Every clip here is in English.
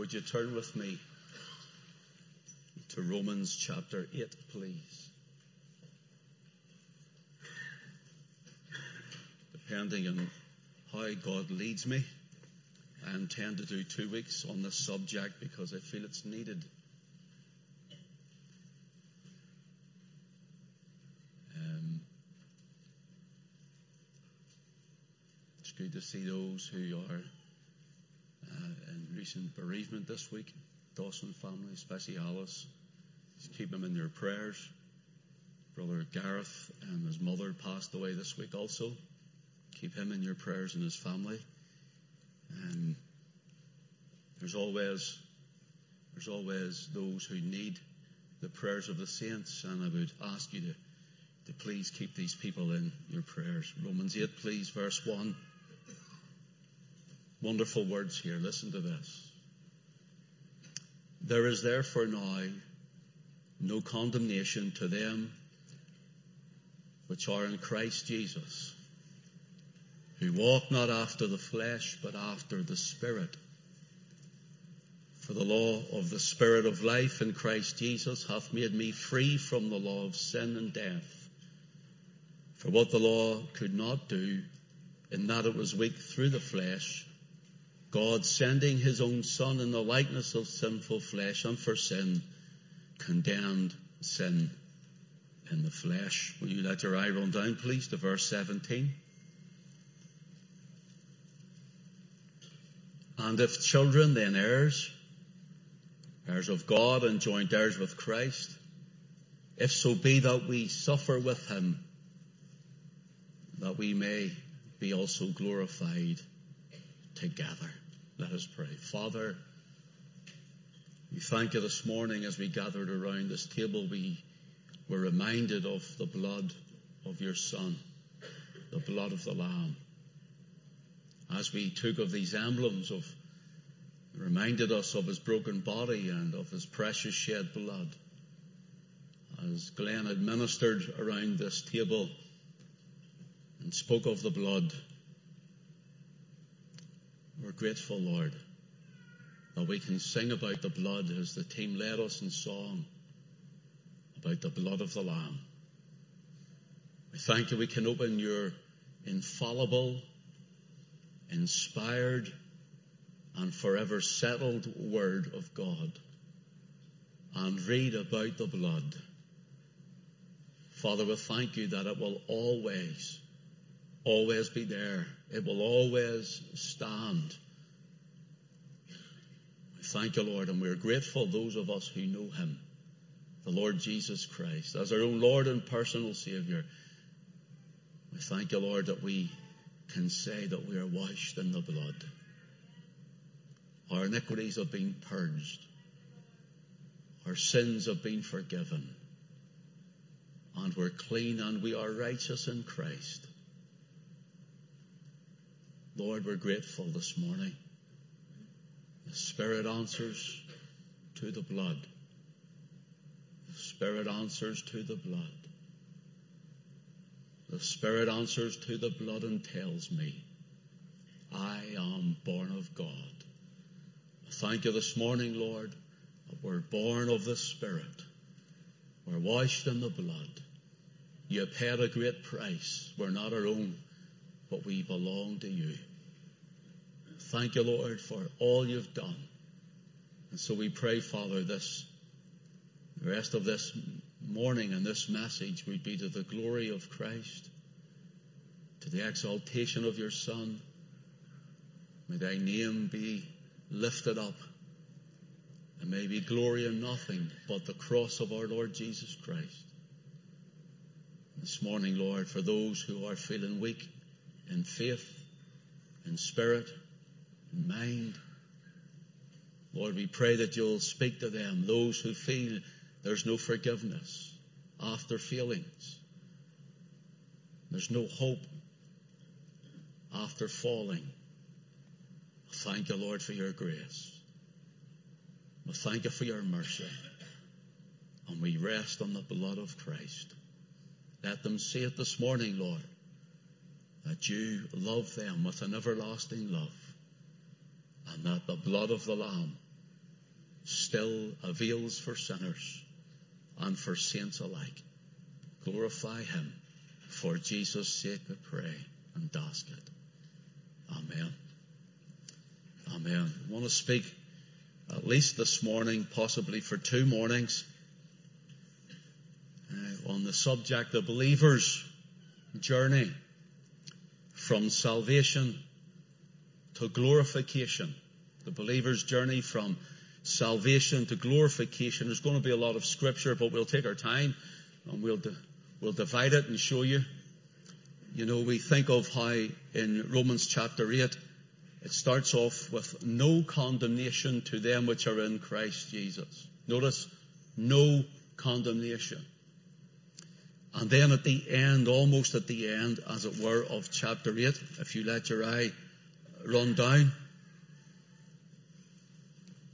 would you turn with me to Romans chapter 8, please? Depending on how God leads me, I intend to do two weeks on this subject because I feel it's needed. Um, it's good to see those who are recent bereavement this week. Dawson family, especially Alice. Just keep them in your prayers. Brother Gareth and his mother passed away this week also. Keep him in your prayers and his family. And there's always, there's always those who need the prayers of the saints, and I would ask you to, to please keep these people in your prayers. Romans 8, please, verse 1. Wonderful words here. Listen to this. There is therefore now no condemnation to them which are in Christ Jesus, who walk not after the flesh, but after the Spirit. For the law of the Spirit of life in Christ Jesus hath made me free from the law of sin and death. For what the law could not do, in that it was weak through the flesh, God sending his own Son in the likeness of sinful flesh and for sin, condemned sin in the flesh. Will you let your eye run down, please, to verse 17? And if children, then heirs, heirs of God and joint heirs with Christ, if so be that we suffer with him, that we may be also glorified together. Let us pray. Father, we thank you this morning as we gathered around this table, we were reminded of the blood of your Son, the blood of the Lamb. As we took of these emblems of, reminded us of his broken body and of his precious shed blood. As Glenn administered around this table and spoke of the blood, we're grateful, Lord, that we can sing about the blood as the team led us in song about the blood of the Lamb. We thank you we can open your infallible, inspired, and forever settled Word of God and read about the blood. Father, we thank you that it will always always be there. It will always stand. We thank you, Lord, and we're grateful, those of us who know Him, the Lord Jesus Christ, as our own Lord and personal Savior. We thank you, Lord, that we can say that we are washed in the blood. Our iniquities have been purged. Our sins have been forgiven. And we're clean and we are righteous in Christ. Lord, we're grateful this morning. The Spirit answers to the blood. The Spirit answers to the blood. The Spirit answers to the blood and tells me, I am born of God. Thank you this morning, Lord, that we're born of the Spirit. We're washed in the blood. You paid a great price. We're not our own, but we belong to you. Thank you, Lord, for all you've done. And so we pray, Father, this, the rest of this morning and this message would be to the glory of Christ, to the exaltation of your Son. May thy name be lifted up. And may be glory in nothing but the cross of our Lord Jesus Christ. This morning, Lord, for those who are feeling weak in faith, in spirit, and mind. Lord, we pray that you'll speak to them, those who feel there's no forgiveness after feelings. There's no hope after falling. Thank you, Lord, for your grace. We thank you for your mercy. And we rest on the blood of Christ. Let them see it this morning, Lord, that you love them with an everlasting love and that the blood of the Lamb still avails for sinners and for saints alike. Glorify him. For Jesus' sake I pray and ask it. Amen. Amen. I want to speak at least this morning, possibly for two mornings, uh, on the subject of believers' journey from salvation to glorification. The believer's journey from salvation to glorification. There's going to be a lot of scripture, but we'll take our time and we'll, we'll divide it and show you. You know, we think of how in Romans chapter 8, it starts off with no condemnation to them which are in Christ Jesus. Notice, no condemnation. And then at the end, almost at the end, as it were, of chapter 8, if you let your eye run down,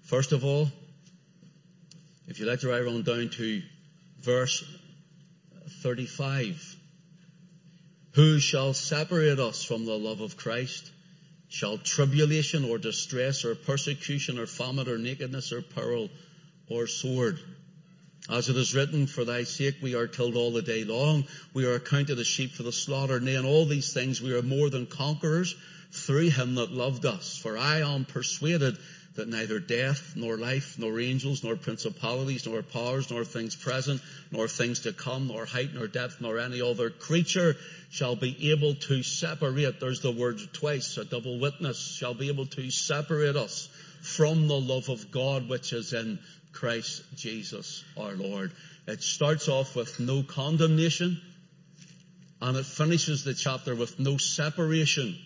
first of all, if you let your eye run down to verse 35, who shall separate us from the love of Christ? Shall tribulation or distress or persecution or famine or nakedness or peril or sword? As it is written, for thy sake we are killed all the day long. We are accounted as sheep for the slaughter. Nay, in all these things we are more than conquerors through him that loved us. For I am persuaded that neither death, nor life, nor angels, nor principalities, nor powers, nor things present, nor things to come, nor height, nor depth, nor any other creature shall be able to separate, there's the word twice, a double witness, shall be able to separate us from the love of God which is in Christ Jesus our Lord. It starts off with no condemnation and it finishes the chapter with no separation.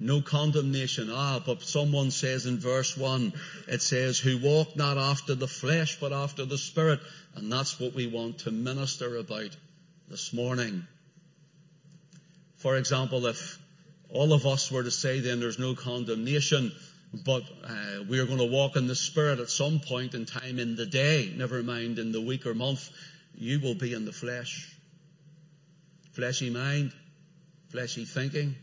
No condemnation. Ah, but someone says in verse 1, it says, who walk not after the flesh, but after the Spirit. And that's what we want to minister about this morning. For example, if all of us were to say then there's no condemnation, but uh, we are going to walk in the Spirit at some point in time in the day, never mind in the week or month, you will be in the flesh. Fleshy mind, fleshy thinking.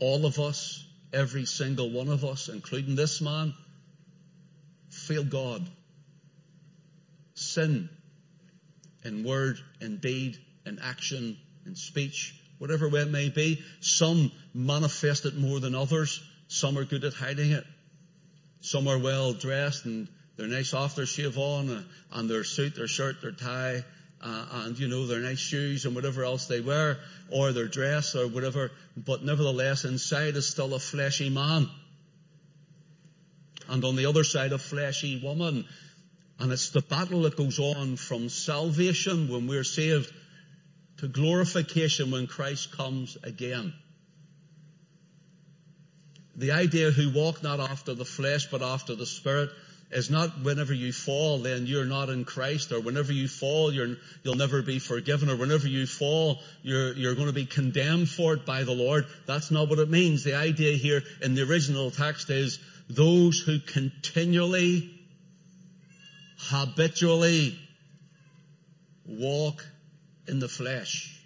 All of us, every single one of us, including this man, feel God. Sin in word, in deed, in action, in speech, whatever way it may be. Some manifest it more than others. Some are good at hiding it. Some are well dressed and they're nice aftershave on uh, and their suit, their shirt, their tie, uh, and you know their nice shoes and whatever else they wear, or their dress or whatever. But nevertheless, inside is still a fleshy man, and on the other side a fleshy woman. And it's the battle that goes on from salvation when we're saved to glorification when Christ comes again. The idea who walk not after the flesh but after the Spirit is not whenever you fall then you're not in Christ or whenever you fall you will never be forgiven or whenever you fall you're, you're going to be condemned for it by the Lord. That's not what it means. The idea here in the original text is those who continually, habitually walk in the flesh.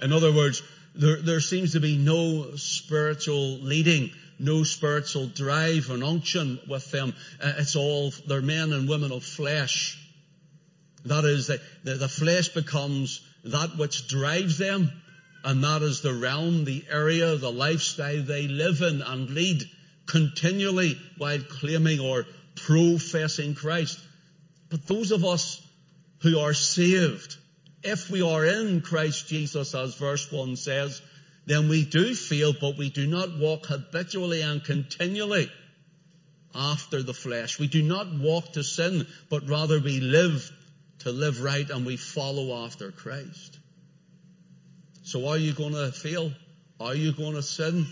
In other words, there, there seems to be no spiritual leading, no spiritual drive and unction with them. Uh, it's all, they're men and women of flesh. That is, the, the, the flesh becomes that which drives them, and that is the realm, the area, the lifestyle they live in and lead continually while claiming or professing Christ. But those of us who are saved, if we are in Christ Jesus, as verse 1 says, then we do feel, but we do not walk habitually and continually after the flesh. We do not walk to sin, but rather we live to live right and we follow after Christ. So are you going to fail? Are you going to sin?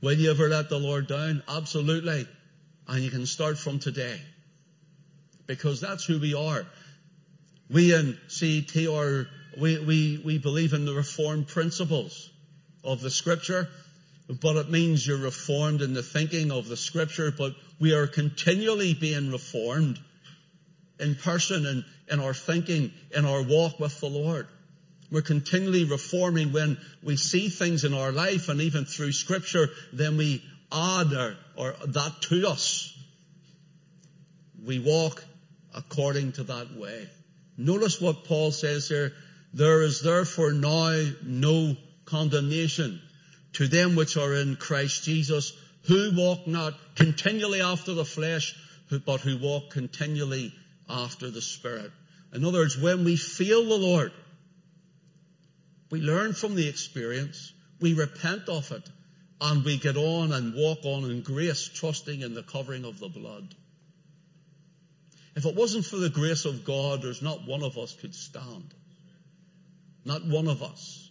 Will you ever let the Lord down? Absolutely. And you can start from today. Because that's who we are. We in CET are, we, we, we believe in the reformed principles of the scripture, but it means you're reformed in the thinking of the scripture, but we are continually being reformed in person and in our thinking, in our walk with the Lord. We're continually reforming when we see things in our life and even through scripture, then we add or, or that to us. We walk according to that way. Notice what Paul says here. There is therefore now no condemnation to them which are in Christ Jesus, who walk not continually after the flesh, but who walk continually after the Spirit. In other words, when we feel the Lord, we learn from the experience, we repent of it, and we get on and walk on in grace, trusting in the covering of the blood. If it wasn't for the grace of God, there's not one of us could stand. Not one of us.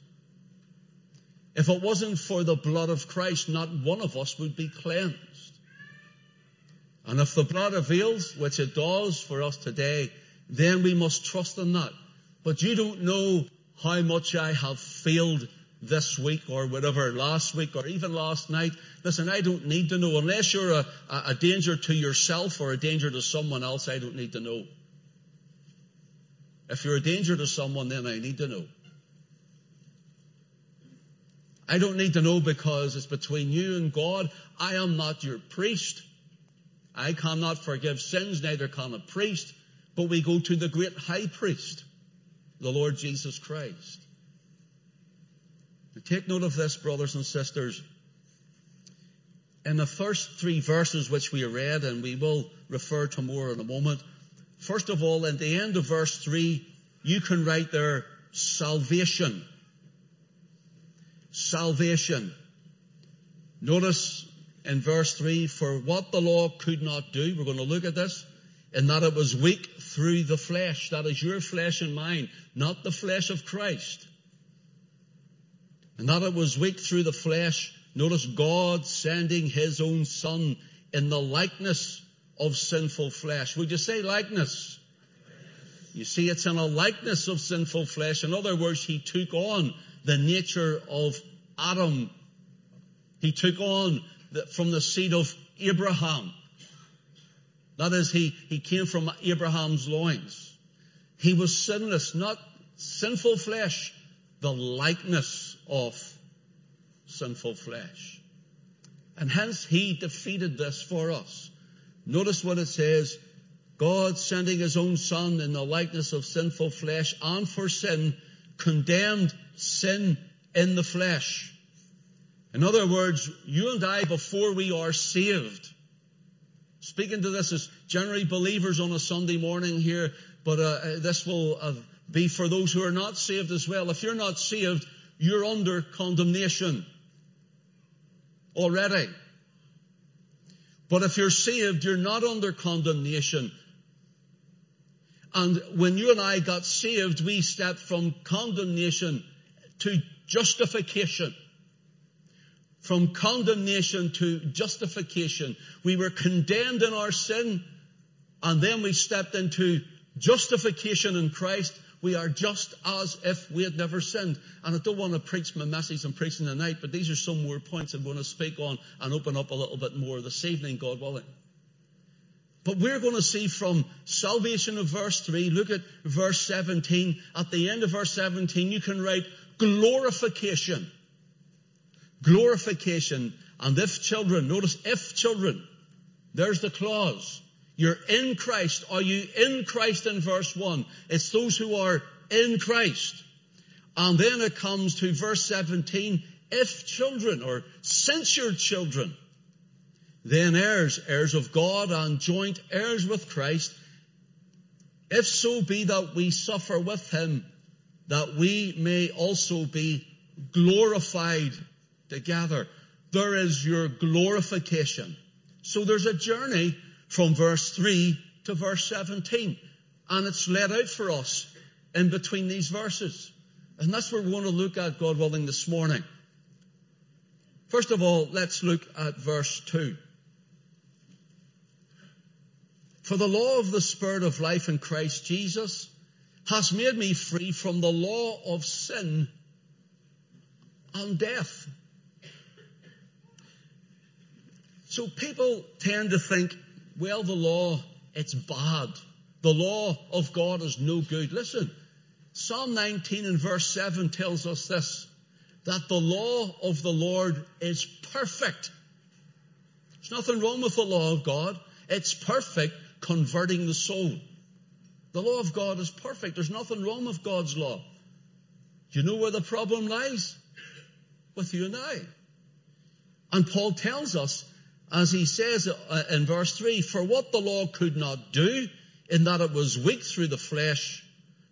If it wasn't for the blood of Christ, not one of us would be cleansed. And if the blood avails, which it does for us today, then we must trust in that. But you don't know how much I have failed this week or whatever, last week or even last night. Listen, I don't need to know. Unless you're a, a danger to yourself or a danger to someone else, I don't need to know. If you're a danger to someone, then I need to know. I don't need to know because it's between you and God. I am not your priest. I cannot forgive sins, neither can a priest, but we go to the great high priest, the Lord Jesus Christ. Take note of this, brothers and sisters. In the first three verses which we read, and we will refer to more in a moment, first of all, in the end of verse three, you can write there salvation. Salvation. Notice in verse three, for what the law could not do, we're going to look at this, in that it was weak through the flesh. That is your flesh and mine, not the flesh of Christ and that it was weak through the flesh. Notice God sending His own Son in the likeness of sinful flesh. Would you say likeness? You see, it's in a likeness of sinful flesh. In other words, He took on the nature of Adam. He took on the, from the seed of Abraham. That is, he, he came from Abraham's loins. He was sinless, not sinful flesh, the likeness of sinful flesh. And hence he defeated this for us. Notice what it says. God sending his own son in the likeness of sinful flesh and for sin condemned sin in the flesh. In other words, you and I, before we are saved, speaking to this as generally believers on a Sunday morning here, but uh, this will uh, be for those who are not saved as well. If you're not saved, you're under condemnation already. But if you're saved, you're not under condemnation. And when you and I got saved, we stepped from condemnation to justification. From condemnation to justification. We were condemned in our sin, and then we stepped into justification in Christ, we are just as if we had never sinned. And I don't want to preach my message I'm preaching tonight, but these are some more points I'm going to speak on and open up a little bit more this evening, God willing. But we're going to see from salvation of verse 3, look at verse 17. At the end of verse 17, you can write glorification. Glorification. And if children, notice if children, there's the clause. You're in Christ. Are you in Christ in verse 1? It's those who are in Christ. And then it comes to verse 17. If children, or you're children, then heirs, heirs of God and joint heirs with Christ, if so be that we suffer with him, that we may also be glorified together. There is your glorification. So there's a journey from verse 3 to verse 17. And it's laid out for us in between these verses. And that's what we're going to look at, God willing, this morning. First of all, let's look at verse 2. For the law of the Spirit of life in Christ Jesus has made me free from the law of sin and death. So people tend to think well, the law, it's bad. The law of God is no good. Listen, Psalm 19 and verse 7 tells us this, that the law of the Lord is perfect. There's nothing wrong with the law of God. It's perfect, converting the soul. The law of God is perfect. There's nothing wrong with God's law. Do you know where the problem lies? With you and I. And Paul tells us, as he says uh, in verse 3, for what the law could not do, in that it was weak through the flesh,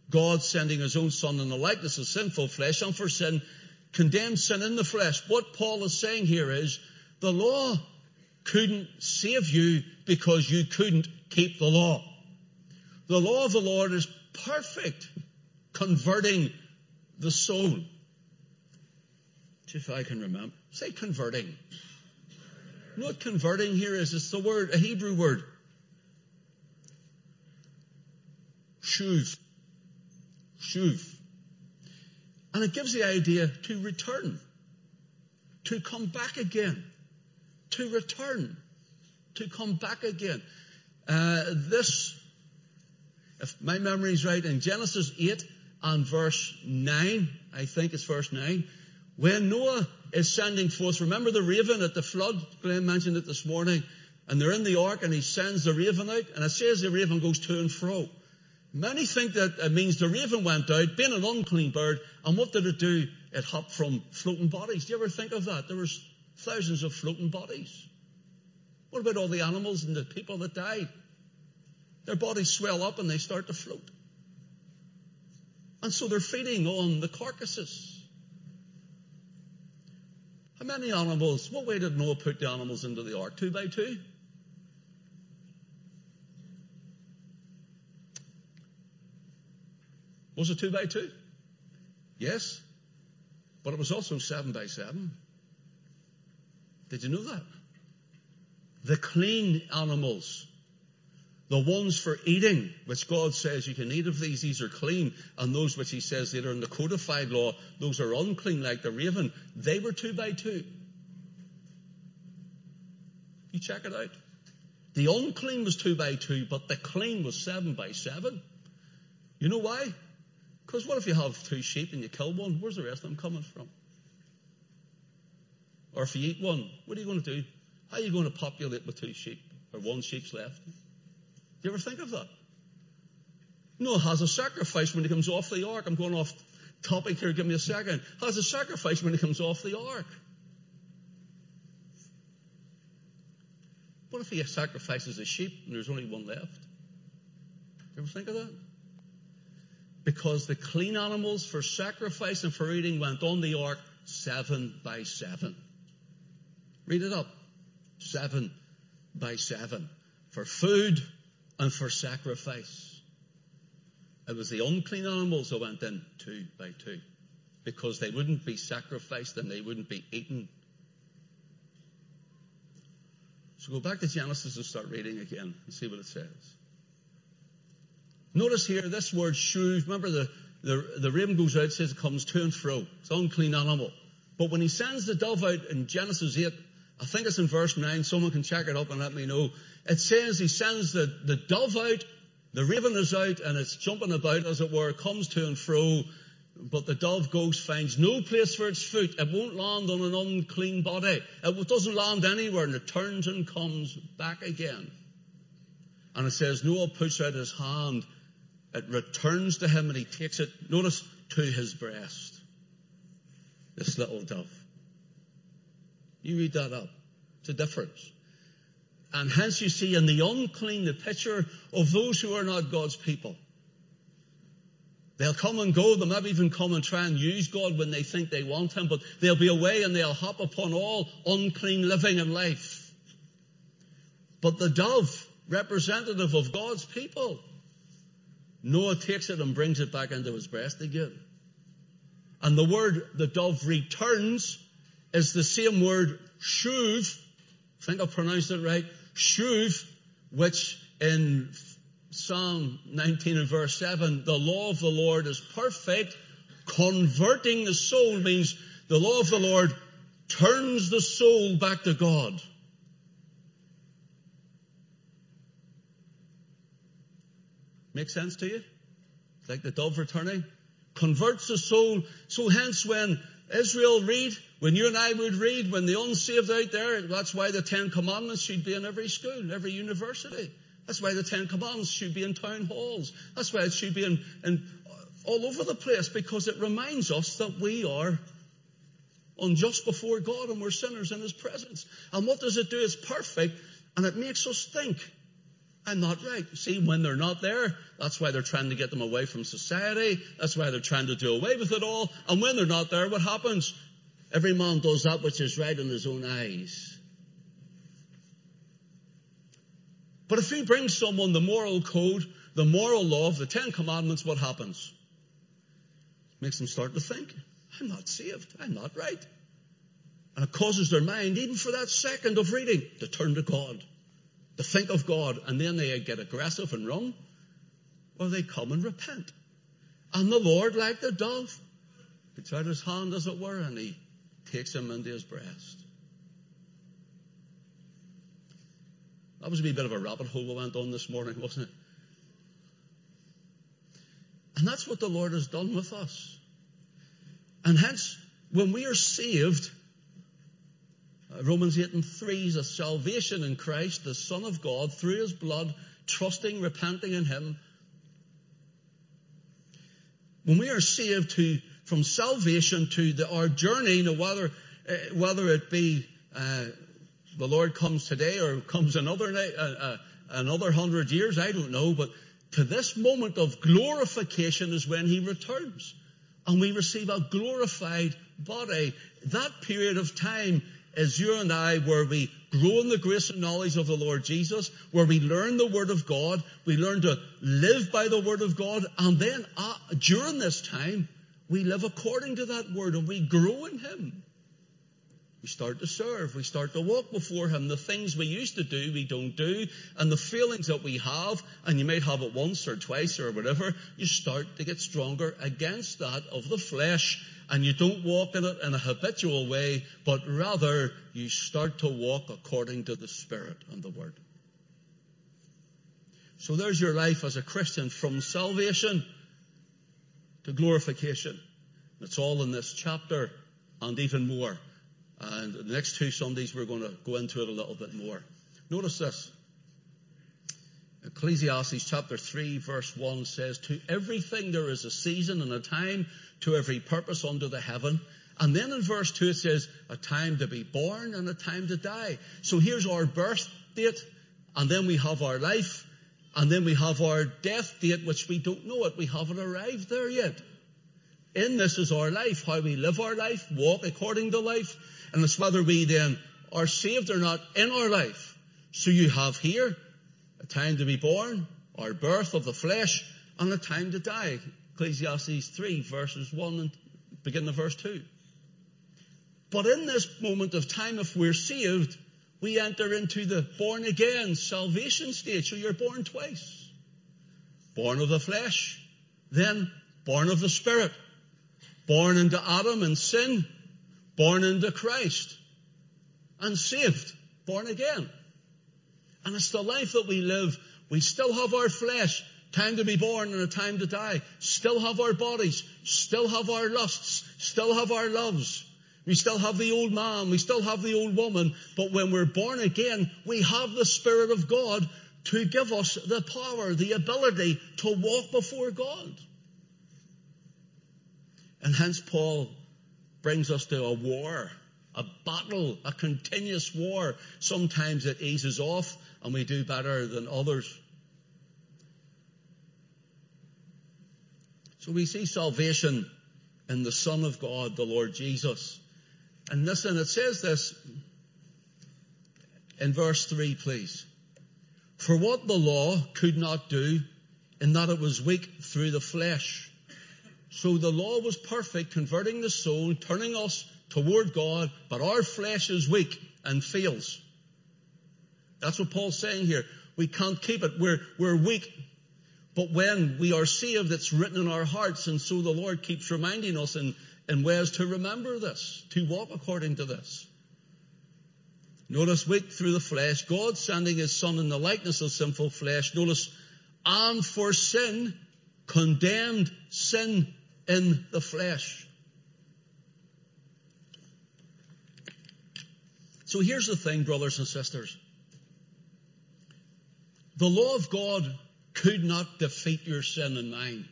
God sending his own son in the likeness of sinful flesh, and for sin, condemned sin in the flesh. What Paul is saying here is, the law couldn't save you because you couldn't keep the law. The law of the Lord is perfect, converting the soul. If I can remember. Say converting. What converting here is? It's the word, a Hebrew word. Shuv. Shuv. And it gives the idea to return. To come back again. To return. To come back again. Uh, this, if my memory is right, in Genesis 8 and verse 9, I think it's verse 9, when Noah is sending forth, remember the raven at the flood? Glenn mentioned it this morning. And they're in the ark and he sends the raven out and it says the raven goes to and fro. Many think that it means the raven went out, being an unclean bird, and what did it do? It hopped from floating bodies. Do you ever think of that? There was thousands of floating bodies. What about all the animals and the people that died? Their bodies swell up and they start to float. And so they're feeding on the carcasses. How many animals? What way did Noah put the animals into the ark? Two by two? Was it two by two? Yes. But it was also seven by seven. Did you know that? The clean animals the ones for eating, which God says you can eat of these, these are clean, and those which He says later in the codified law, those are unclean, like the raven, they were two by two. You check it out. The unclean was two by two, but the clean was seven by seven. You know why? Because what if you have two sheep and you kill one? Where's the rest of them coming from? Or if you eat one, what are you going to do? How are you going to populate with two sheep? Or one sheep's left? You ever think of that? Noah has a sacrifice when he comes off the ark. I'm going off topic here, give me a second. Has a sacrifice when he comes off the ark. What if he sacrifices a sheep and there's only one left? You ever think of that? Because the clean animals for sacrifice and for eating went on the ark seven by seven. Read it up. Seven by seven. For food, and for sacrifice. It was the unclean animals that went in two by two because they wouldn't be sacrificed and they wouldn't be eaten. So go back to Genesis and start reading again and see what it says. Notice here this word shuv. Remember the, the, the raven goes out, says it comes to and fro. It's an unclean animal. But when he sends the dove out in Genesis 8, I think it's in verse 9, someone can check it up and let me know. It says he sends the, the dove out, the raven is out, and it's jumping about, as it were, comes to and fro, but the dove goes, finds no place for its foot. It won't land on an unclean body. It doesn't land anywhere, and it turns and comes back again. And it says Noah puts out his hand, it returns to him, and he takes it, notice, to his breast. This little dove. You read that up. It's a difference. And hence you see in the unclean the picture of those who are not God's people. They'll come and go, they might even come and try and use God when they think they want Him, but they'll be away and they'll hop upon all unclean living and life. But the dove, representative of God's people, Noah takes it and brings it back into his breast again. And the word the dove returns is the same word shuv. I think I pronounced it right. Shuv, which in Psalm 19 and verse 7, the law of the Lord is perfect. Converting the soul means the law of the Lord turns the soul back to God. Make sense to you? Like the dove returning? Converts the soul. So hence when Israel read, when you and I would read, when the unsaved out there, that's why the Ten Commandments should be in every school, every university. That's why the Ten Commandments should be in town halls. That's why it should be in, in all over the place because it reminds us that we are unjust before God and we're sinners in His presence. And what does it do? It's perfect and it makes us think, I'm not right. See, when they're not there, that's why they're trying to get them away from society. That's why they're trying to do away with it all. And when they're not there, what happens? Every man does that which is right in his own eyes. But if he brings someone the moral code, the moral law of the Ten Commandments, what happens? Makes them start to think, I'm not saved. I'm not right. And it causes their mind, even for that second of reading, to turn to God, to think of God, and then they get aggressive and wrong, or they come and repent. And the Lord, like the dove, puts out his hand, as it were, and he takes him into his breast. That was a bit of a rabbit hole we went on this morning, wasn't it? And that's what the Lord has done with us. And hence, when we are saved, Romans 8 and 3 is a salvation in Christ, the Son of God, through His blood, trusting, repenting in Him. When we are saved to, from salvation to the, our journey, you whether, uh, whether it be uh, the Lord comes today or comes another, uh, another hundred years, I don't know, but to this moment of glorification is when He returns and we receive a glorified body. That period of time is you and I where we grow in the grace and knowledge of the Lord Jesus, where we learn the Word of God, we learn to live by the Word of God, and then uh, during this time, we live according to that Word and we grow in Him. We start to serve. We start to walk before Him. The things we used to do, we don't do. And the feelings that we have, and you might have it once or twice or whatever, you start to get stronger against that of the flesh. And you don't walk in it in a habitual way, but rather you start to walk according to the Spirit and the Word. So there's your life as a Christian from salvation to glorification. It's all in this chapter and even more. And the next two Sundays we're going to go into it a little bit more. Notice this. Ecclesiastes chapter 3 verse 1 says, To everything there is a season and a time, to every purpose under the heaven. And then in verse 2 it says, a time to be born and a time to die. So here's our birth date, and then we have our life, and then we have our death date, which we don't know it. We haven't arrived there yet. In this is our life, how we live our life, walk according to life, and it's whether we then are saved or not in our life. So you have here a time to be born, our birth of the flesh, and a time to die. Ecclesiastes 3 verses 1 and beginning of verse 2. But in this moment of time, if we're saved, we enter into the born again salvation stage. So you're born twice. Born of the flesh, then born of the spirit. Born into Adam and sin, born into Christ and saved, born again. And it's the life that we live. We still have our flesh, time to be born and a time to die. Still have our bodies, still have our lusts, still have our loves. We still have the old man, we still have the old woman, but when we're born again, we have the Spirit of God to give us the power, the ability to walk before God. And hence Paul brings us to a war, a battle, a continuous war. Sometimes it eases off and we do better than others. So we see salvation in the Son of God, the Lord Jesus. And listen, it says this in verse 3, please. For what the law could not do, in that it was weak through the flesh, so the law was perfect, converting the soul, turning us toward God, but our flesh is weak and fails. That's what Paul's saying here. We can't keep it. We're, we're weak. But when we are saved, it's written in our hearts, and so the Lord keeps reminding us in, in ways to remember this, to walk according to this. Notice weak through the flesh, God sending his son in the likeness of sinful flesh. Notice, and for sin, condemned sin in the flesh. So here's the thing, brothers and sisters. The law of God could not defeat your sin and mine.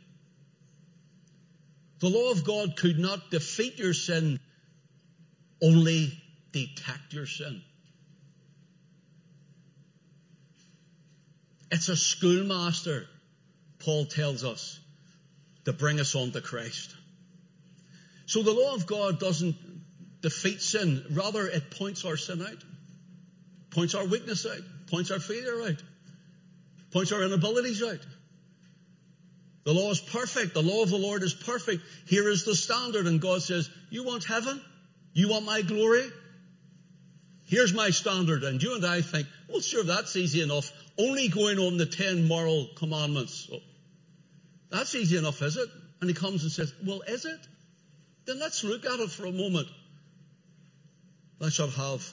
The law of God could not defeat your sin, only detect your sin. It's a schoolmaster, Paul tells us, to bring us on to Christ. So the law of God doesn't defeat sin. Rather, it points our sin out, points our weakness out, points our failure out, points our inabilities out. The law is perfect. The law of the Lord is perfect. Here is the standard. And God says, you want heaven? You want my glory? Here's my standard. And you and I think, well, sure, that's easy enough. Only going on the ten moral commandments. That's easy enough, is it? And he comes and says, well, is it? Then let's look at it for a moment. Thou shalt have,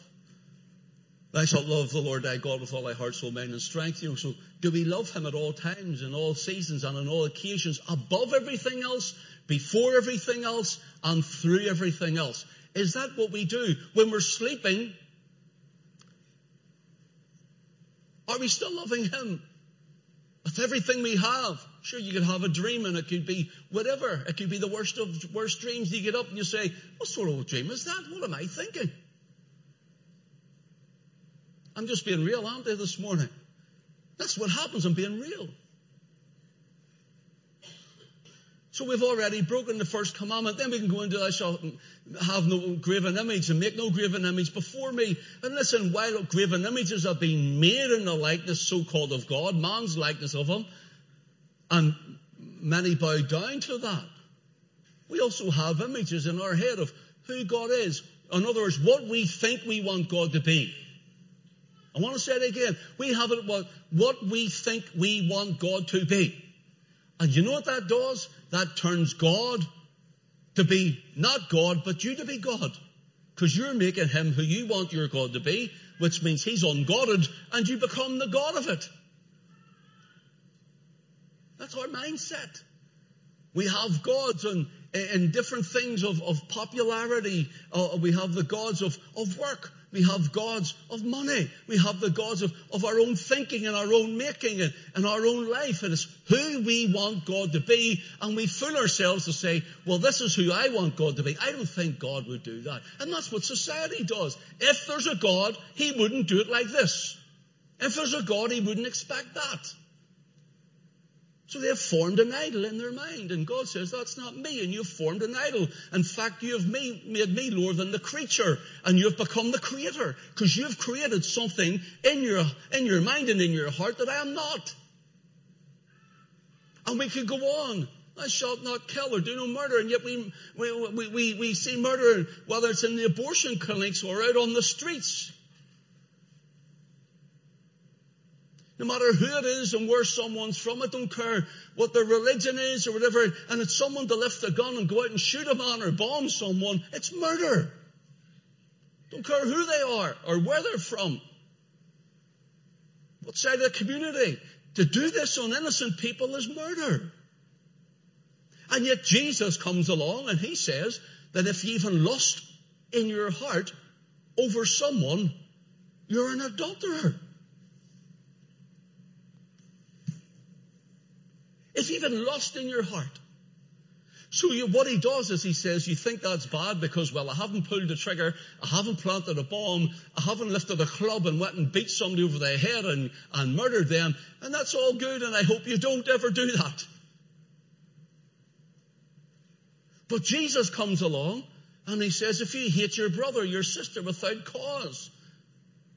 thou shalt love the Lord thy God with all thy heart, soul, mind, and strength. You know, so do we love him at all times, in all seasons, and on all occasions, above everything else, before everything else, and through everything else? Is that what we do? When we're sleeping, Are we still loving Him? With everything we have. Sure, you could have a dream and it could be whatever. It could be the worst of worst dreams. You get up and you say, what sort of dream is that? What am I thinking? I'm just being real, aren't I, this morning? That's what happens. I'm being real. So we've already broken the first commandment. Then we can go into thou shalt have no graven image and make no graven image before me. And listen, while graven images have been made in the likeness so-called of God, man's likeness of him, and many bow down to that. We also have images in our head of who God is. In other words, what we think we want God to be. I want to say it again. We have it what, what we think we want God to be. And you know what that does? That turns God to be not God, but you to be God. Because you're making him who you want your God to be, which means he's ungodded, and you become the God of it. That's our mindset. We have gods and in different things of, of popularity. Uh, we have the gods of, of work. We have gods of money. We have the gods of, of our own thinking and our own making and, and our own life. And it's who we want God to be. And we fool ourselves to say, well, this is who I want God to be. I don't think God would do that. And that's what society does. If there's a God, He wouldn't do it like this. If there's a God, He wouldn't expect that. So they have formed an idol in their mind. And God says, that's not me. And you've formed an idol. In fact, you have made me lower than the creature. And you've become the creator. Because you've created something in your, in your mind and in your heart that I am not. And we could go on. I shall not kill or do no murder. And yet we, we, we, we see murder, whether it's in the abortion clinics or out on the streets. No matter who it is and where someone's from, I don't care what their religion is or whatever, and it's someone to lift a gun and go out and shoot a man or bomb someone, it's murder. Don't care who they are or where they're from. What side of the community. To do this on innocent people is murder. And yet Jesus comes along and he says that if you even lust in your heart over someone, you're an adulterer. It's even lost in your heart. So you, what he does is he says, you think that's bad because, well, I haven't pulled the trigger, I haven't planted a bomb, I haven't lifted a club and went and beat somebody over the head and, and murdered them, and that's all good, and I hope you don't ever do that. But Jesus comes along and he says, if you hate your brother, your sister without cause,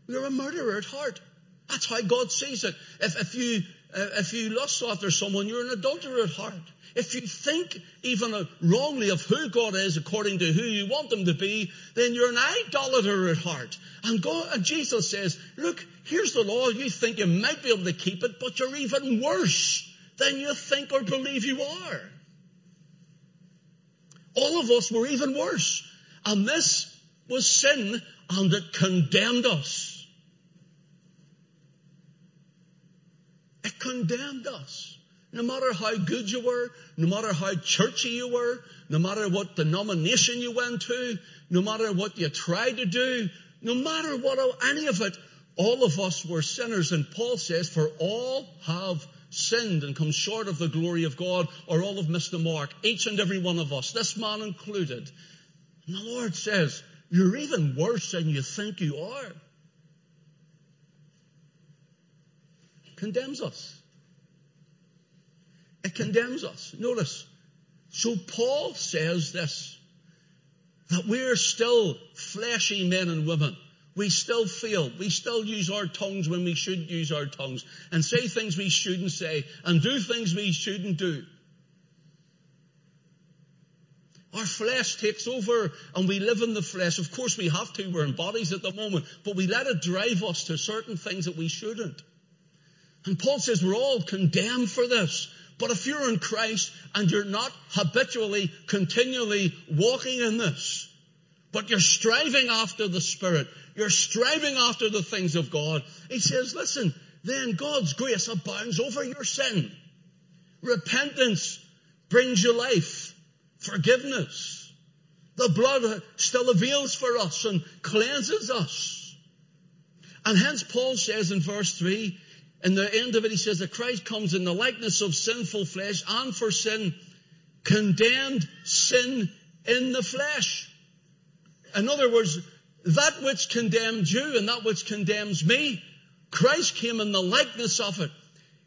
you're a murderer at heart. That's how God sees it. If, if you Uh, if you lust after someone, you're an adulterer at heart. If you think even uh, wrongly of who God is according to who you want him to be, then you're an idolater at heart. And God, and Jesus says, look, here's the law. You think you might be able to keep it, but you're even worse than you think or believe you are. All of us were even worse. And this was sin and it condemned us. It condemned us. No matter how good you were, no matter how churchy you were, no matter what denomination you went to, no matter what you tried to do, no matter what any of it, all of us were sinners. And Paul says, for all have sinned and come short of the glory of God, or all have missed the mark. Each and every one of us, this man included. And the Lord says, you're even worse than you think you are. Condemns us. It condemns us. Notice. So Paul says this, that we're still fleshy men and women. We still feel, we still use our tongues when we should use our tongues and say things we shouldn't say and do things we shouldn't do. Our flesh takes over and we live in the flesh. Of course we have to, we're in bodies at the moment, but we let it drive us to certain things that we shouldn't. And Paul says we're all condemned for this. But if you're in Christ and you're not habitually, continually walking in this, but you're striving after the Spirit, you're striving after the things of God, he says, listen, then God's grace abounds over your sin. Repentance brings you life, forgiveness. The blood still avails for us and cleanses us. And hence Paul says in verse 3, in the end of it, he says that Christ comes in the likeness of sinful flesh and for sin, condemned sin in the flesh. In other words, that which condemned you and that which condemns me, Christ came in the likeness of it.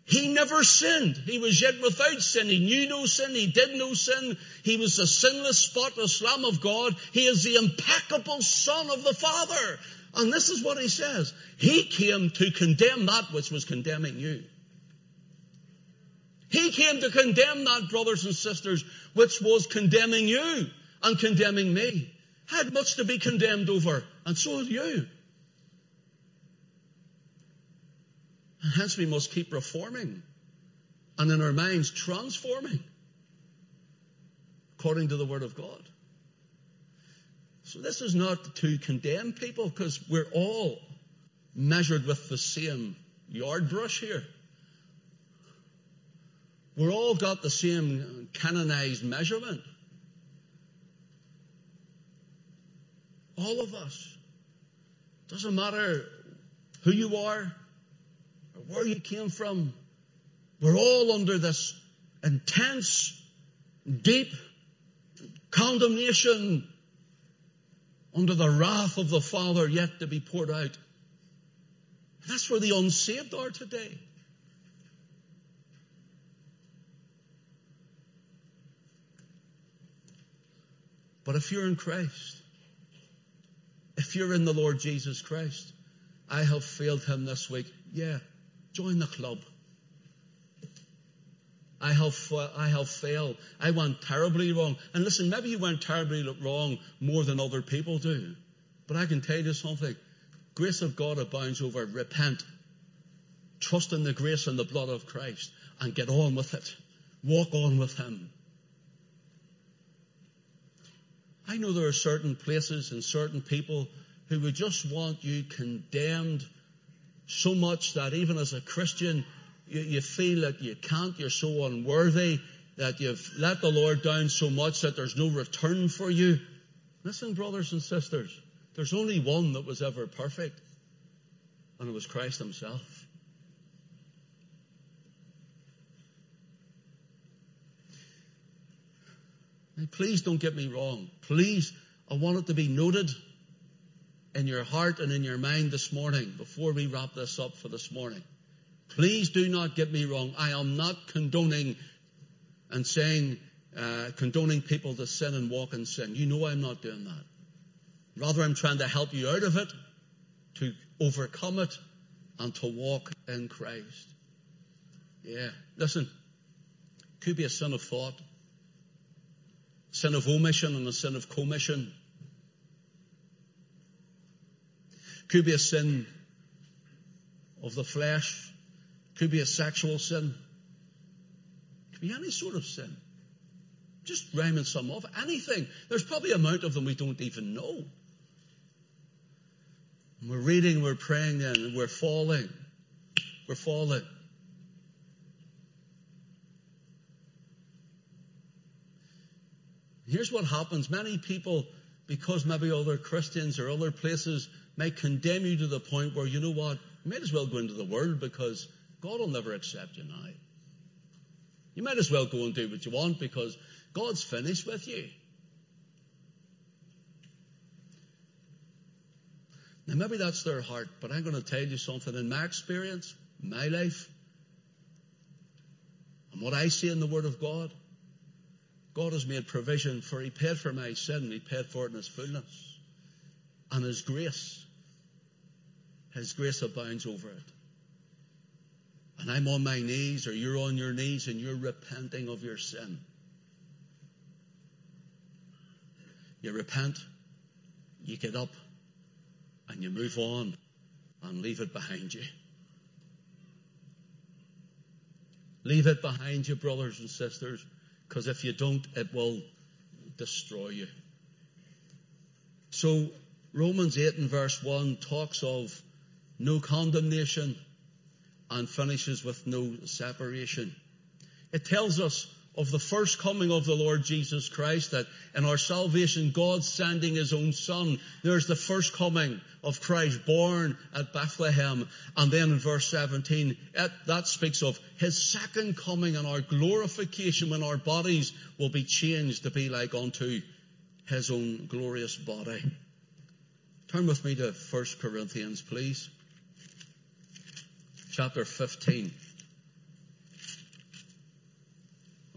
He never sinned. He was yet without sin. He knew no sin. He did no sin. He was the sinless, spotless Lamb of God. He is the impeccable Son of the Father. And this is what he says. He came to condemn that which was condemning you. He came to condemn that, brothers and sisters, which was condemning you and condemning me. Had much to be condemned over, and so have you. And hence we must keep reforming and in our minds transforming according to the Word of God. So this is not to condemn people because we're all measured with the same yard brush here. We're all got the same canonized measurement. All of us. Doesn't matter who you are or where you came from. We're all under this intense, deep condemnation under the wrath of the Father yet to be poured out. That's where the unsaved are today. But if you're in Christ, if you're in the Lord Jesus Christ, I have failed him this week. Yeah, join the club. I have, I have failed. I went terribly wrong. And listen, maybe you went terribly wrong more than other people do. But I can tell you something. Grace of God abounds over. Repent. Trust in the grace and the blood of Christ and get on with it. Walk on with Him. I know there are certain places and certain people who would just want you condemned so much that even as a Christian, you, you feel that you can't, you're so unworthy, that you've let the Lord down so much that there's no return for you. Listen, brothers and sisters, there's only one that was ever perfect, and it was Christ Himself. Now, please don't get me wrong. Please, I want it to be noted in your heart and in your mind this morning before we wrap this up for this morning. Please do not get me wrong. I am not condoning and saying, uh, condoning people to sin and walk in sin. You know I'm not doing that. Rather, I'm trying to help you out of it, to overcome it, and to walk in Christ. Yeah. Listen, could be a sin of thought, sin of omission and a sin of commission. Could be a sin of the flesh, could be a sexual sin. Could be any sort of sin. Just rhyming some off. Anything. There's probably a amount of them we don't even know. And we're reading, we're praying then, and we're falling. We're falling. Here's what happens. Many people, because maybe other Christians or other places might condemn you to the point where, you know what, you might as well go into the world because God will never accept you now. You might as well go and do what you want because God's finished with you. Now maybe that's their heart, but I'm going to tell you something. In my experience, my life, and what I see in the Word of God, God has made provision for, He paid for my sin, He paid for it in His fullness. And His grace, His grace abounds over it. And I'm on my knees, or you're on your knees, and you're repenting of your sin. You repent, you get up, and you move on and leave it behind you. Leave it behind you, brothers and sisters, because if you don't, it will destroy you. So, Romans 8 and verse 1 talks of no condemnation and finishes with no separation. It tells us of the first coming of the Lord Jesus Christ, that in our salvation, God sending His own Son. There's the first coming of Christ born at Bethlehem. And then in verse 17, it, that speaks of His second coming and our glorification when our bodies will be changed to be like unto His own glorious body. Turn with me to 1 Corinthians, please. Chapter 15.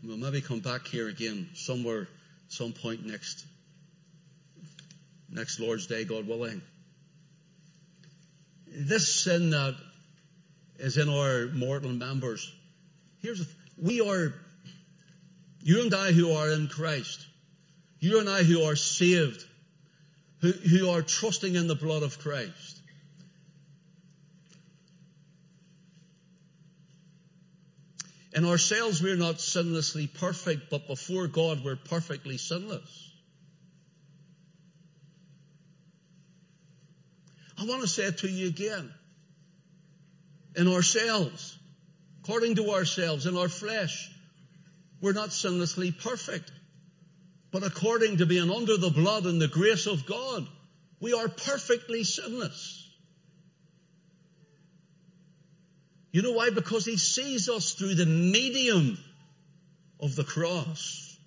We'll maybe come back here again somewhere, some point next, next Lord's Day, God willing. This sin that is in our mortal members. Here's, we are, you and I who are in Christ, you and I who are saved, who, who are trusting in the blood of Christ, In ourselves, we're not sinlessly perfect, but before God, we're perfectly sinless. I want to say it to you again. In ourselves, according to ourselves, in our flesh, we're not sinlessly perfect. But according to being under the blood and the grace of God, we are perfectly sinless. You know why? Because he sees us through the medium of the cross.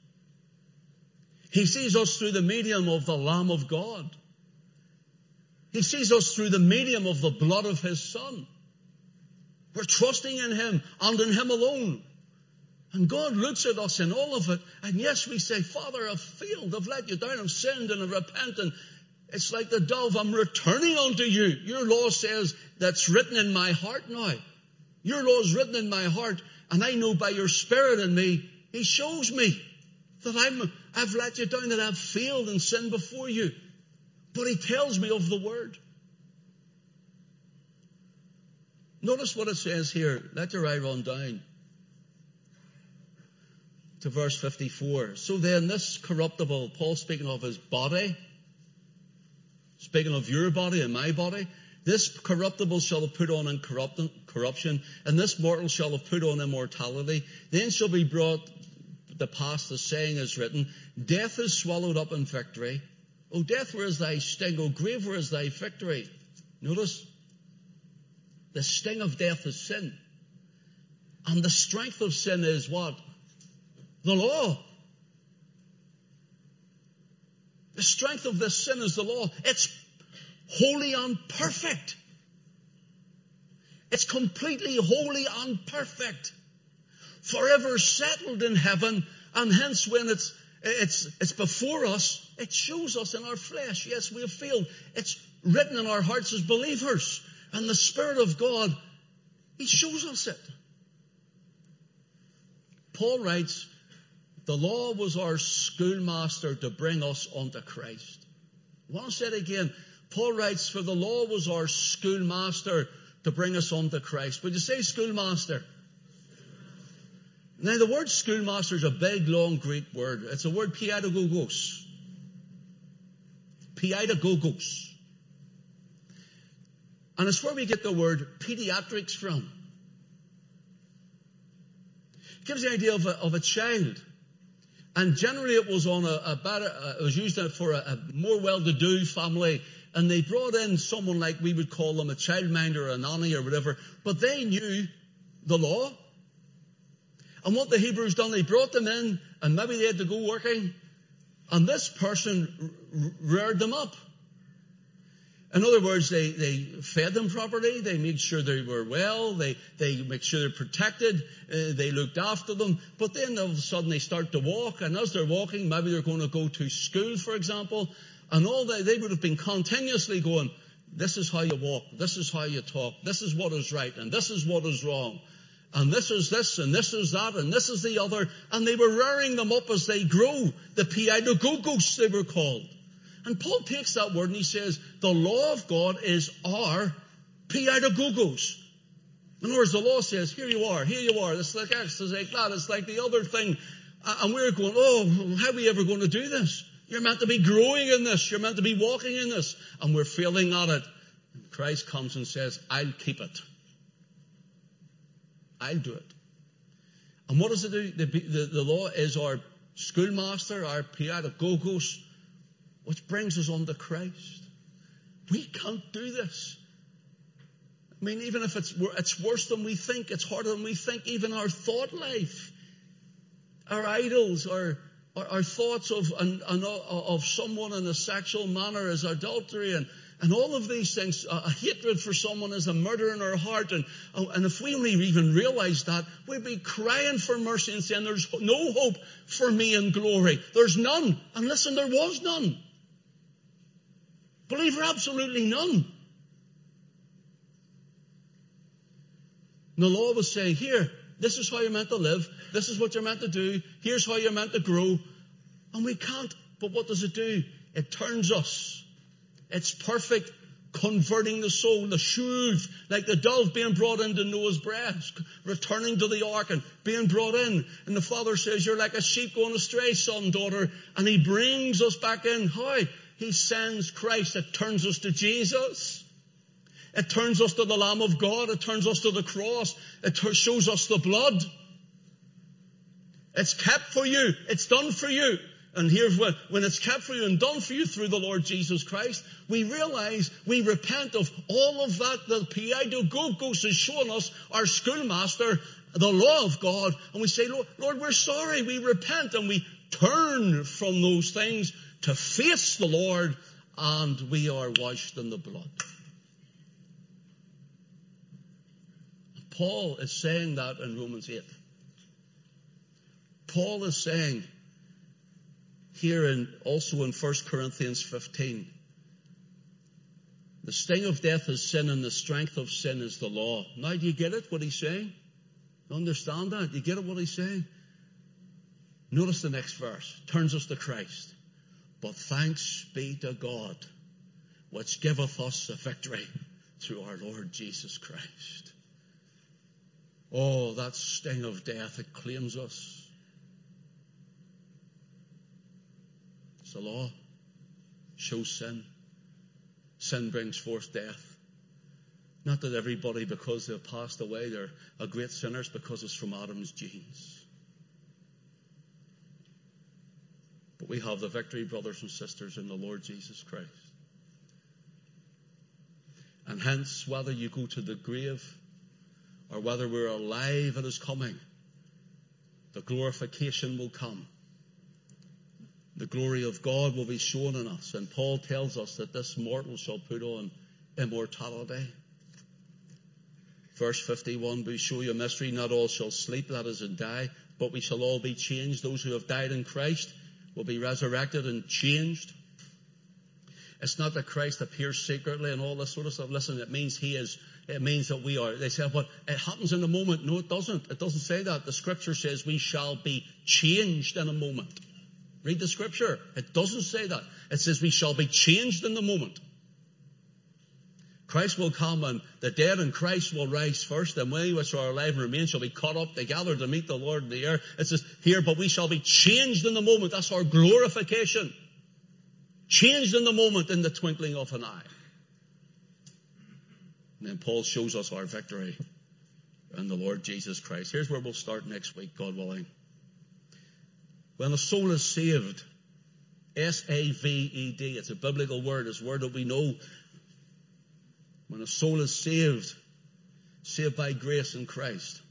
He sees us through the medium of the Lamb of God. He sees us through the medium of the blood of His Son. We're trusting in Him and in Him alone. And God looks at us in all of it, and yes, we say, Father, I've failed, I've let you down, I've sinned and I've repented. It's like the dove, I'm returning unto you. Your law says that's written in my heart now. Your law is written in my heart, and I know by your spirit in me, He shows me that I'm, I've let you down, that I've failed and sinned before you. But He tells me of the Word. Notice what it says here. Let your eye run down to verse 54. So then this corruptible, Paul speaking of his body, speaking of your body and my body, this corruptible shall have put on incorruption, and this mortal shall have put on immortality. Then shall be brought the past, the saying is written, Death is swallowed up in victory. O death, where is thy sting? O grave, where is thy victory? Notice, the sting of death is sin. And the strength of sin is what? The law. The strength of this sin is the law. It's holy and perfect. It's completely holy and perfect. Forever settled in heaven, and hence when it's, it's, it's before us, it shows us in our flesh. Yes, we have failed. It's written in our hearts as believers. And the Spirit of God, He shows us it. Paul writes, the law was our schoolmaster to bring us unto Christ. I want to say it again. Paul writes, For the law was our schoolmaster to bring us unto Christ. Would you say schoolmaster? Now, the word schoolmaster is a big, long Greek word. It's the word pedagogos. Pedagogos. And it's where we get the word pediatrics from. It gives the idea of a, of a child. And generally it was on a, a better, uh, it was used for a, a more well-to-do family and they brought in someone like we would call them a childminder or a nanny or whatever, but they knew the law. And what the Hebrews done, they brought them in, and maybe they had to go working, and this person reared them up. In other words, they, they fed them properly, they made sure they were well, they, they make sure they're protected, uh, they looked after them, but then all of a sudden they start to walk, and as they're walking, maybe they're going to go to school, for example, and all that, they would have been continuously going, this is how you walk, this is how you talk, this is what is right, and this is what is wrong. And this is this, and this is that, and this is the other, and they were rearing them up as they grow. The paidagogos they were called. And Paul takes that word and he says, the law of God is our paidagogos. In other words, the law says, here you are, here you are. It's like X, it's like that, it's like the other thing. And we're going, oh, how are we ever going to do this? You're meant to be growing in this. You're meant to be walking in this. And we're failing at it. And Christ comes and says, I'll keep it. I'll do it. And what does it do? The, the, the law is our schoolmaster, our paidagogos, which brings us on to Christ. We can't do this. I mean, even if it's, it's worse than we think, it's harder than we think, even our thought life, our idols, our, our, thoughts of, an, an, uh, of someone in a sexual manner is adultery and, and all of these things, a, a hatred for someone is a murder in our heart. And, oh, and if we even realize that, we'd be crying for mercy and saying, there's no hope for me in glory. There's none. And listen, there was none. Believer, absolutely none. And the law was saying, here, this is how you're meant to live. This is what you're meant to do. Here's how you're meant to grow. And we can't. But what does it do? It turns us. It's perfect converting the soul, the shoes, like the dove being brought into Noah's breast, returning to the ark and being brought in. And the father says, you're like a sheep going astray, son, daughter. And he brings us back in. How? He sends Christ. It turns us to Jesus. It turns us to the Lamb of God. It turns us to the cross. It shows us the blood. It's kept for you. It's done for you. And here's what, when it's kept for you and done for you through the Lord Jesus Christ, we realize we repent of all of that that Paidagogos is showing us, our schoolmaster, the law of God, and we say, Lord, Lord, we're sorry. We repent and we turn from those things to face the Lord and we are washed in the blood. Paul is saying that in Romans 8. Paul is saying here and also in 1 Corinthians 15, the sting of death is sin and the strength of sin is the law. Now do you get it, what he's saying? You understand that? Do you get it, what he's saying? Notice the next verse. Turns us to Christ. But thanks be to God, which giveth us the victory through our Lord Jesus Christ. Oh, that sting of death, it claims us. The law. Shows sin. Sin brings forth death. Not that everybody, because they've passed away, they're a great sinners because it's from Adam's genes. But we have the victory, brothers and sisters, in the Lord Jesus Christ. And hence, whether you go to the grave or whether we're alive at his coming, the glorification will come. The glory of God will be shown in us. And Paul tells us that this mortal shall put on immortality. Verse 51, we show you a mystery. Not all shall sleep, that is, and die, but we shall all be changed. Those who have died in Christ will be resurrected and changed. It's not that Christ appears secretly and all this sort of stuff. Listen, it means He is, it means that we are, they say, but it happens in a moment. No, it doesn't. It doesn't say that. The scripture says we shall be changed in a moment. Read the scripture. It doesn't say that. It says we shall be changed in the moment. Christ will come and the dead in Christ will rise first and we which are alive and remain shall be caught up together to meet the Lord in the air. It says here, but we shall be changed in the moment. That's our glorification. Changed in the moment in the twinkling of an eye. And then Paul shows us our victory in the Lord Jesus Christ. Here's where we'll start next week, God willing. When a soul is saved, S-A-V-E-D. It's a biblical word. It's a word that we know. When a soul is saved, saved by grace in Christ,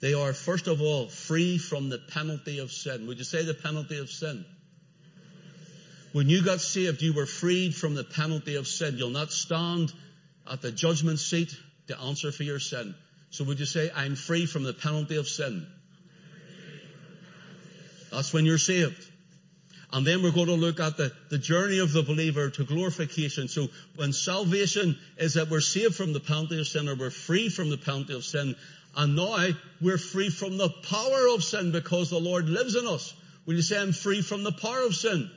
they are first of all free from the penalty of sin. Would you say the penalty of sin? When you got saved, you were freed from the penalty of sin. You'll not stand at the judgment seat to answer for your sin. So would you say, I'm free from the penalty of sin? That's when you're saved. And then we're going to look at the, the journey of the believer to glorification. So when salvation is that we're saved from the penalty of sin or we're free from the penalty of sin, and now we're free from the power of sin because the Lord lives in us. Will you say I'm free from the power of sin?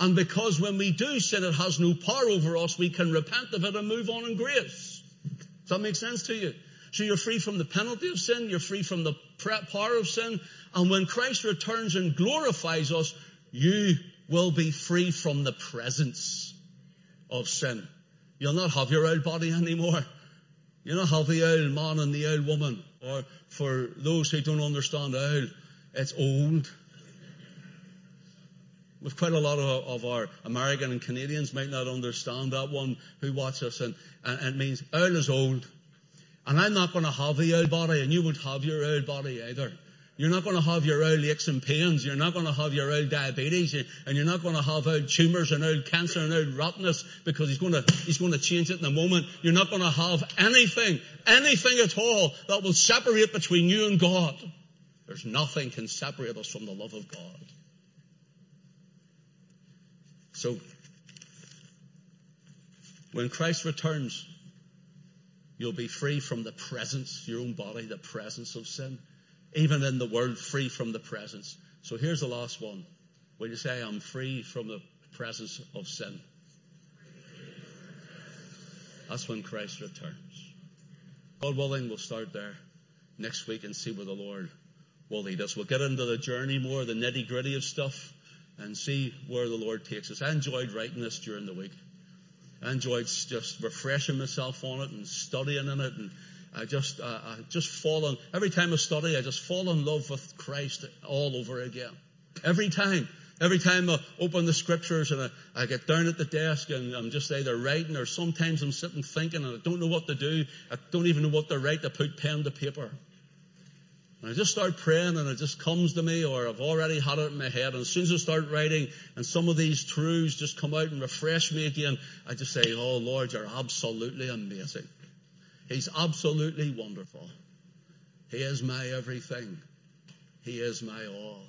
And because when we do sin, it has no power over us, we can repent of it and move on in grace. Does that make sense to you? So you're free from the penalty of sin, you're free from the power of sin, and when Christ returns and glorifies us, you will be free from the presence of sin. You'll not have your old body anymore. You'll not have the old man and the old woman. Or for those who don't understand old, it's old. With quite a lot of, of, our American and Canadians might not understand that one who watch us and, and, and it means old is old. And I'm not going to have the old body and you won't have your old body either. You're not going to have your old aches and pains. You're not going to have your old diabetes, and you're not going to have old tumours and old cancer and old rottenness because he's going to he's going to change it in a moment. You're not going to have anything, anything at all that will separate between you and God. There's nothing can separate us from the love of God. So, when Christ returns, you'll be free from the presence, your own body, the presence of sin. Even in the world, free from the presence. So here's the last one. When you say, I'm free from the presence of sin. That's when Christ returns. God willing, we'll start there next week and see where the Lord will lead us. We'll get into the journey more, the nitty gritty of stuff and see where the Lord takes us. I enjoyed writing this during the week. I enjoyed just refreshing myself on it and studying in it and I just, uh, I just fall in, every time I study, I just fall in love with Christ all over again. Every time. Every time I open the scriptures and I, I get down at the desk and I'm just either writing or sometimes I'm sitting thinking and I don't know what to do. I don't even know what to write. I put pen to paper. And I just start praying and it just comes to me or I've already had it in my head. And as soon as I start writing and some of these truths just come out and refresh me again, I just say, Oh Lord, you're absolutely amazing. He's absolutely wonderful. He is my everything. He is my all.